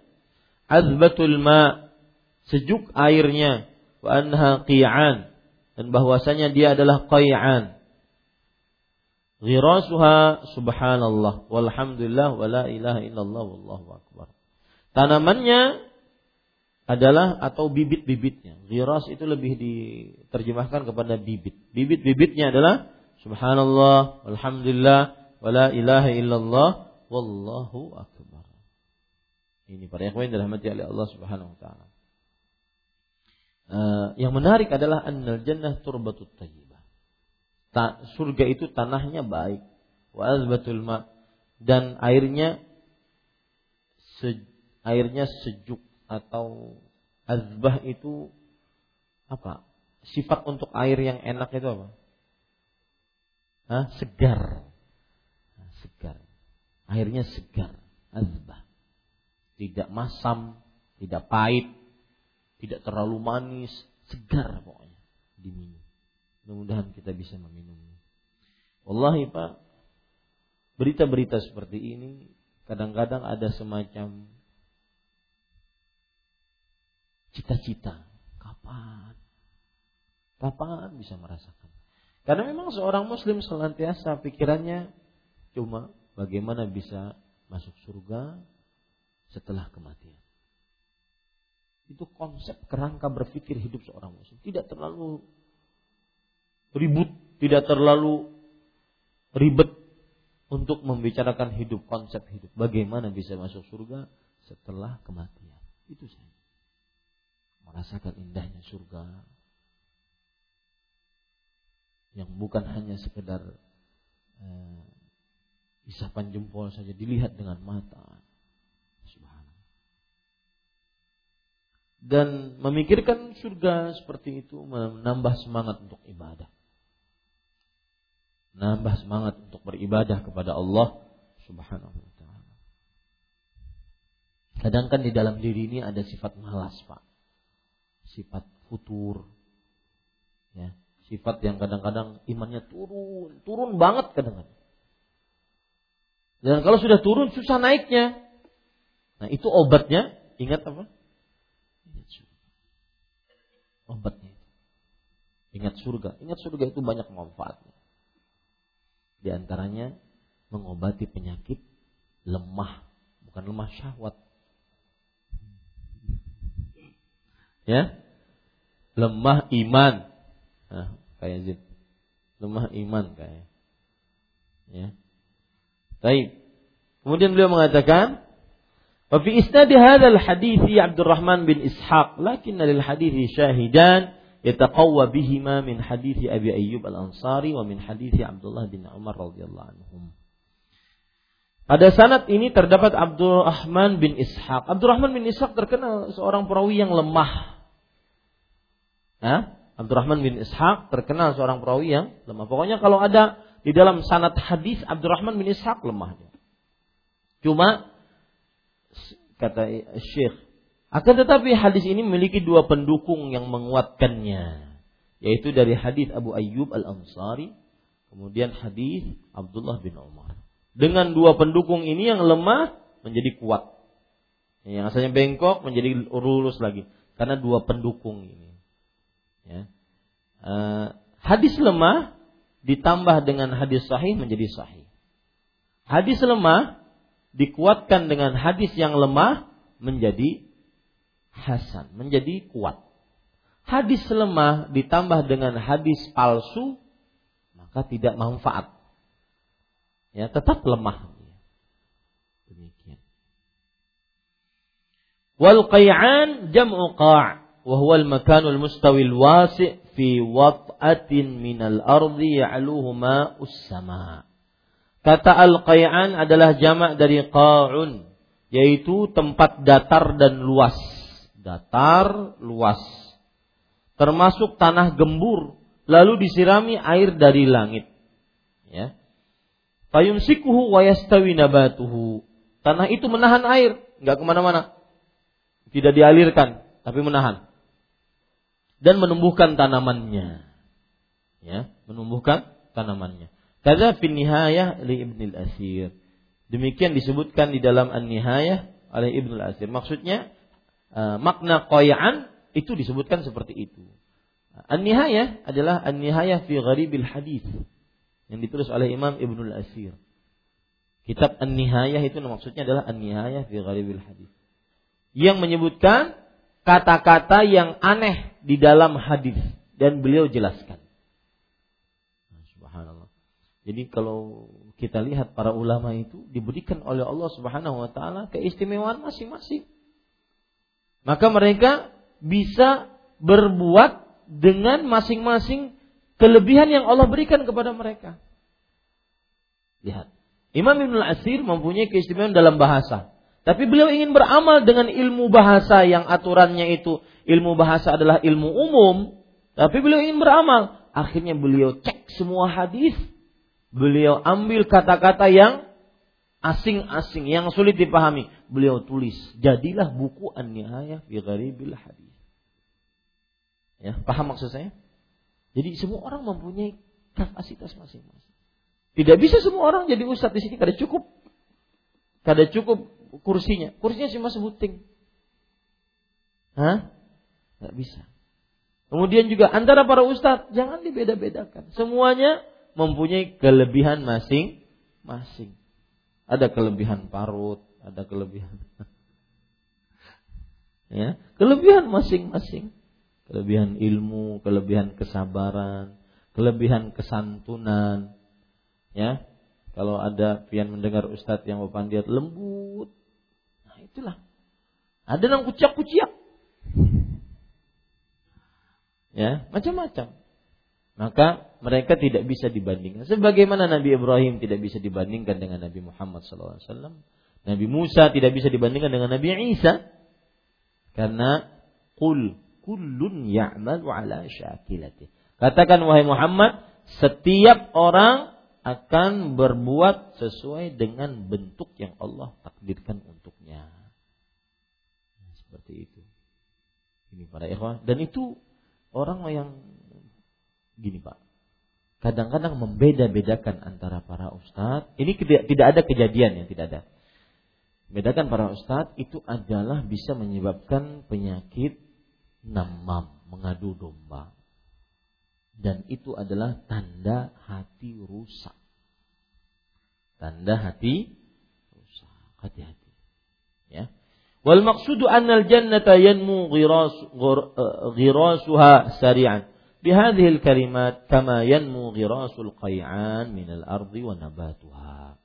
Azbatul ma sejuk airnya wa anha qi'an dan bahwasanya dia adalah qai'an. Ghirasuha subhanallah walhamdulillah wala ilaha illallah wallahu akbar. Tanamannya adalah atau bibit-bibitnya. Ghiras itu lebih diterjemahkan kepada bibit. Bibit-bibitnya adalah subhanallah, alhamdulillah, wala ilaha illallah, wallahu akbar. Ini para ikhwan dirahmati oleh Allah Subhanahu wa taala. Uh, yang menarik adalah annal jannah turbatut tayyibah. Surga itu tanahnya baik. wa azbatul ma dan airnya se, airnya sejuk atau azbah itu apa? Sifat untuk air yang enak itu apa? Hah? Segar. Segar. Airnya segar, azbah. Tidak masam, tidak pahit, tidak terlalu manis, segar pokoknya diminum. Mudah-mudahan kita bisa meminumnya. Wallahi Pak, berita-berita seperti ini kadang-kadang ada semacam cita-cita. Kapan? Kapan bisa merasakan? Karena memang seorang muslim senantiasa pikirannya cuma bagaimana bisa masuk surga setelah kematian. Itu konsep kerangka berpikir hidup seorang muslim. Tidak terlalu ribut, tidak terlalu ribet untuk membicarakan hidup, konsep hidup. Bagaimana bisa masuk surga setelah kematian. Itu saja. Merasakan indahnya surga. Yang bukan hanya sekedar eh, isapan jempol saja dilihat dengan mata. Dan memikirkan surga seperti itu menambah semangat untuk ibadah nambah semangat untuk beribadah kepada Allah Subhanahu wa taala. Kadang kan di dalam diri ini ada sifat malas, Pak. Sifat futur. Ya, sifat yang kadang-kadang imannya turun, turun banget kadang-kadang. Dan kalau sudah turun susah naiknya. Nah, itu obatnya, ingat apa? Ingat surga. Obatnya Ingat surga. Ingat surga itu banyak manfaatnya. Di antaranya mengobati penyakit lemah, bukan lemah syahwat. Ya, lemah iman. Nah, kayak Zid. Lemah iman kayak. Ya. Baik. Kemudian beliau mengatakan, "Wa fi isnad hadzal hadits Abdurrahman bin Ishaq, lakinna lil hadits syahidan yataqawwa bihima min hadithi Abi Ayyub Al-Ansari wa min hadithi Abdullah bin Umar radhiyallahu anhum. Pada sanad ini terdapat Abdurrahman bin Ishaq. Abdurrahman bin Ishaq terkenal seorang perawi yang lemah. Nah, Abdurrahman bin Ishaq terkenal seorang perawi yang lemah. Pokoknya kalau ada di dalam sanad hadis Abdurrahman bin Ishaq lemahnya. Cuma kata Syekh akan tetapi hadis ini memiliki dua pendukung yang menguatkannya, yaitu dari hadis Abu Ayyub Al Ansari, kemudian hadis Abdullah bin Umar. Dengan dua pendukung ini yang lemah menjadi kuat, yang asalnya bengkok menjadi lurus lagi, karena dua pendukung ini. Ya. Uh, hadis lemah ditambah dengan hadis sahih menjadi sahih. Hadis lemah dikuatkan dengan hadis yang lemah menjadi hasan, menjadi kuat. Hadis lemah ditambah dengan hadis palsu, maka tidak manfaat. Ya, tetap lemah. Demikian. Wal qay'an jam'u qa' wa huwa al-makan al-mustawi al-wasi' fi wat'atin min al-ardi ya'luhu ma'us sama. Kata al-qay'an adalah jamak dari qa'un, yaitu tempat datar dan luas datar, luas. Termasuk tanah gembur, lalu disirami air dari langit. Ya. Fayumsikuhu wa yastawi nabatuhu. Tanah itu menahan air, nggak ke mana-mana. Tidak dialirkan, tapi menahan. Dan menumbuhkan tanamannya. Ya, menumbuhkan tanamannya. Kata fin nihayah li Ibn al-Asir. Demikian disebutkan di dalam An-Nihayah oleh Ibn al-Asir. Maksudnya makna qoyaan itu disebutkan seperti itu. An-Nihayah adalah An-Nihayah fi Gharibil Hadis yang ditulis oleh Imam Ibnul Asir. Kitab An-Nihayah itu maksudnya adalah An-Nihayah fi Gharibil Hadis. Yang menyebutkan kata-kata yang aneh di dalam hadis dan beliau jelaskan. Subhanallah. Jadi kalau kita lihat para ulama itu diberikan oleh Allah Subhanahu wa taala keistimewaan masing-masing. Maka mereka bisa berbuat dengan masing-masing kelebihan yang Allah berikan kepada mereka. Lihat. Imam Ibn Asir mempunyai keistimewaan dalam bahasa. Tapi beliau ingin beramal dengan ilmu bahasa yang aturannya itu ilmu bahasa adalah ilmu umum. Tapi beliau ingin beramal. Akhirnya beliau cek semua hadis. Beliau ambil kata-kata yang asing-asing, yang sulit dipahami. Beliau tulis. Jadilah buku An-Nihayah fi Gharibil Hadis. Ya, paham maksud saya? Jadi semua orang mempunyai kapasitas masing-masing. Tidak bisa semua orang jadi ustadz di sini kada cukup. Kada cukup kursinya. Kursinya cuma sebuting. Hah? Gak bisa. Kemudian juga antara para ustadz jangan dibeda-bedakan. Semuanya mempunyai kelebihan masing-masing. Ada kelebihan parut, ada kelebihan ya, kelebihan masing-masing. Kelebihan ilmu, kelebihan kesabaran, kelebihan kesantunan. Ya, kalau ada pian mendengar ustadz yang berpandiat lembut, nah itulah. Ada yang kuciak-kuciak. Ya, macam-macam. Maka mereka tidak bisa dibandingkan. Sebagaimana Nabi Ibrahim tidak bisa dibandingkan dengan Nabi Muhammad SAW. Nabi Musa tidak bisa dibandingkan dengan Nabi Isa. Karena kul kullun ya'malu ala syakilati. Katakan wahai Muhammad, setiap orang akan berbuat sesuai dengan bentuk yang Allah takdirkan untuknya. Seperti itu. Ini para ikhwah dan itu orang yang gini Pak. Kadang-kadang membeda-bedakan antara para ustadz. Ini tidak ada kejadian yang tidak ada. Bedakan para ustadz itu adalah bisa menyebabkan penyakit namam, mengadu domba dan itu adalah tanda hati rusak. Tanda hati rusak. Hati-hati. Ya. Wal maqsudu anna al-jannata yanmu ghiras ghirasuha sari'an. Bihadhihi al-kalimat kama yanmu ghirasul qay'an min al-ardi wa nabatuha.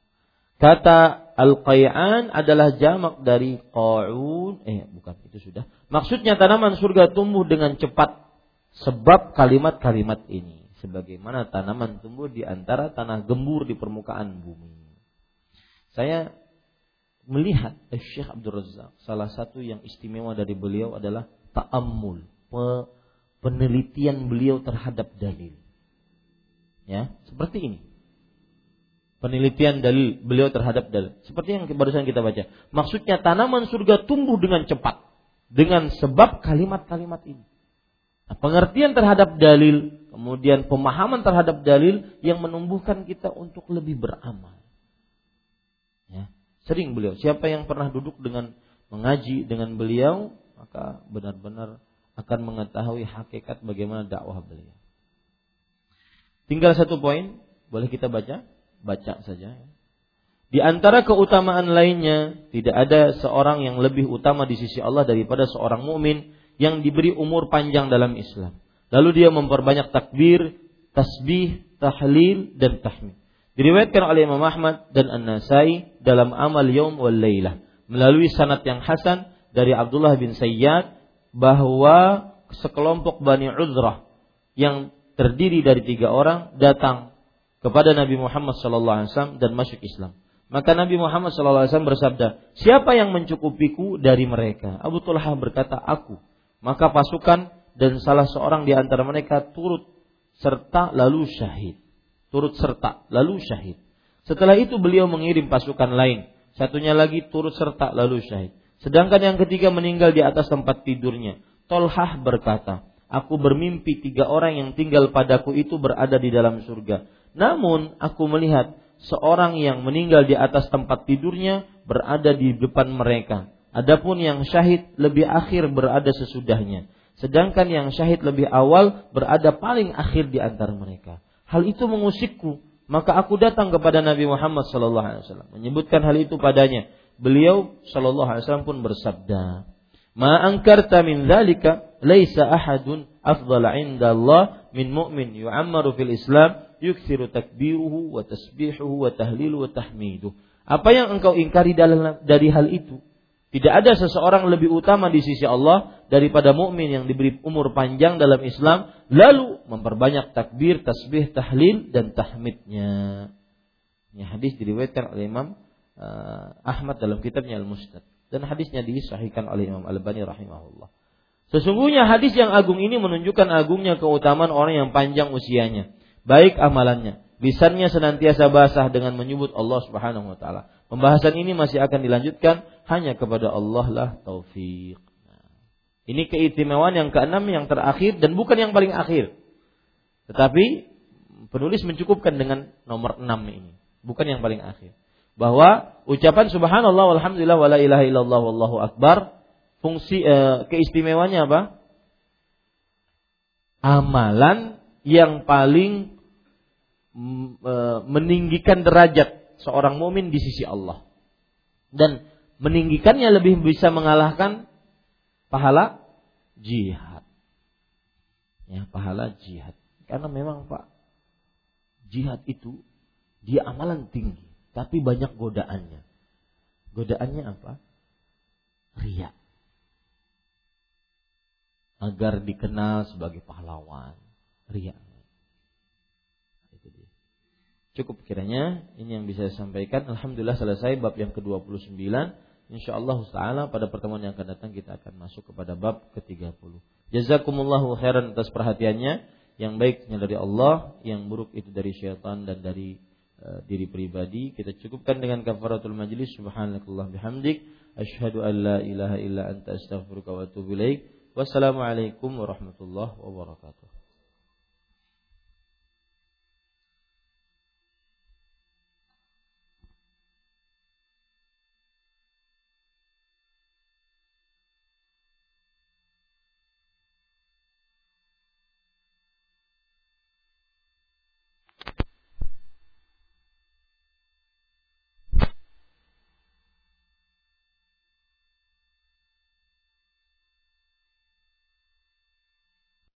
Kata al-qay'an adalah jamak dari qa'un, eh bukan itu sudah. Maksudnya tanaman surga tumbuh dengan cepat sebab kalimat-kalimat ini sebagaimana tanaman tumbuh di antara tanah gembur di permukaan bumi. Saya melihat Syekh Abdul Razak salah satu yang istimewa dari beliau adalah ta'ammul, penelitian beliau terhadap dalil. Ya, seperti ini. Penelitian dalil beliau terhadap dalil. Seperti yang barusan kita baca. Maksudnya tanaman surga tumbuh dengan cepat dengan sebab kalimat-kalimat ini. Nah, pengertian terhadap dalil, kemudian pemahaman terhadap dalil yang menumbuhkan kita untuk lebih beramal. Ya, sering beliau, siapa yang pernah duduk dengan mengaji dengan beliau, maka benar-benar akan mengetahui hakikat bagaimana dakwah beliau. Tinggal satu poin, boleh kita baca? Baca saja. Di antara keutamaan lainnya, tidak ada seorang yang lebih utama di sisi Allah daripada seorang mukmin yang diberi umur panjang dalam Islam. Lalu dia memperbanyak takbir, tasbih, tahlil dan tahmid. Diriwayatkan oleh Imam Ahmad dan An-Nasai dalam amal yaum wal lailah melalui sanad yang hasan dari Abdullah bin Sayyad bahwa sekelompok Bani Uzrah yang terdiri dari tiga orang datang kepada Nabi Muhammad SAW dan masuk Islam. Maka Nabi Muhammad SAW bersabda, siapa yang mencukupiku dari mereka? Abu Tulha berkata, aku. Maka pasukan dan salah seorang di antara mereka turut serta lalu syahid. Turut serta lalu syahid. Setelah itu beliau mengirim pasukan lain. Satunya lagi turut serta lalu syahid. Sedangkan yang ketiga meninggal di atas tempat tidurnya. Tolhah berkata, Aku bermimpi tiga orang yang tinggal padaku itu berada di dalam surga. Namun aku melihat seorang yang meninggal di atas tempat tidurnya berada di depan mereka. Adapun yang syahid lebih akhir berada sesudahnya. Sedangkan yang syahid lebih awal berada paling akhir di antara mereka. Hal itu mengusikku. Maka aku datang kepada Nabi Muhammad wasallam menyebutkan hal itu padanya. Beliau sallallahu alaihi wasallam pun bersabda, "Ma ankarta min dzalika laisa ahadun afdhala 'inda Allah min mu'min yu'ammaru fil Islam yukthiru takbiruhu wa tasbihuhu wa tahlilu wa tahmiduh." Apa yang engkau ingkari dari hal itu? Tidak ada seseorang lebih utama di sisi Allah daripada mukmin yang diberi umur panjang dalam Islam lalu memperbanyak takbir, tasbih, tahlil dan tahmidnya. Ini hadis diriwayatkan oleh Imam uh, Ahmad dalam kitabnya Al-Musnad dan hadisnya disahihkan oleh Imam Al-Albani rahimahullah. Sesungguhnya hadis yang agung ini menunjukkan agungnya keutamaan orang yang panjang usianya, baik amalannya, lisannya senantiasa basah dengan menyebut Allah Subhanahu wa taala. Pembahasan ini masih akan dilanjutkan hanya kepada Allah lah taufik. Nah, ini keistimewaan yang keenam yang terakhir dan bukan yang paling akhir. Tetapi penulis mencukupkan dengan nomor enam ini bukan yang paling akhir. Bahwa ucapan subhanallah walhamdulillah wala ilaha illallah wallahu akbar fungsi eh, keistimewanya apa? Amalan yang paling eh, meninggikan derajat seorang mukmin di sisi Allah. Dan meninggikannya lebih bisa mengalahkan pahala jihad. Ya, pahala jihad. Karena memang Pak, jihad itu dia amalan tinggi, tapi banyak godaannya. Godaannya apa? Ria. Agar dikenal sebagai pahlawan. Ria. Cukup kiranya ini yang bisa saya sampaikan. Alhamdulillah selesai bab yang ke-29. Insyaallah taala pada pertemuan yang akan datang kita akan masuk kepada bab ke-30. Jazakumullahu khairan atas perhatiannya. Yang baiknya dari Allah, yang buruk itu dari syaitan dan dari diri pribadi kita cukupkan dengan kafaratul majlis. Subhanakallah bihamdik. Asyhadu an la ilaha illa anta astaghfiruka wa atubu ilaik. Wassalamualaikum warahmatullahi wabarakatuh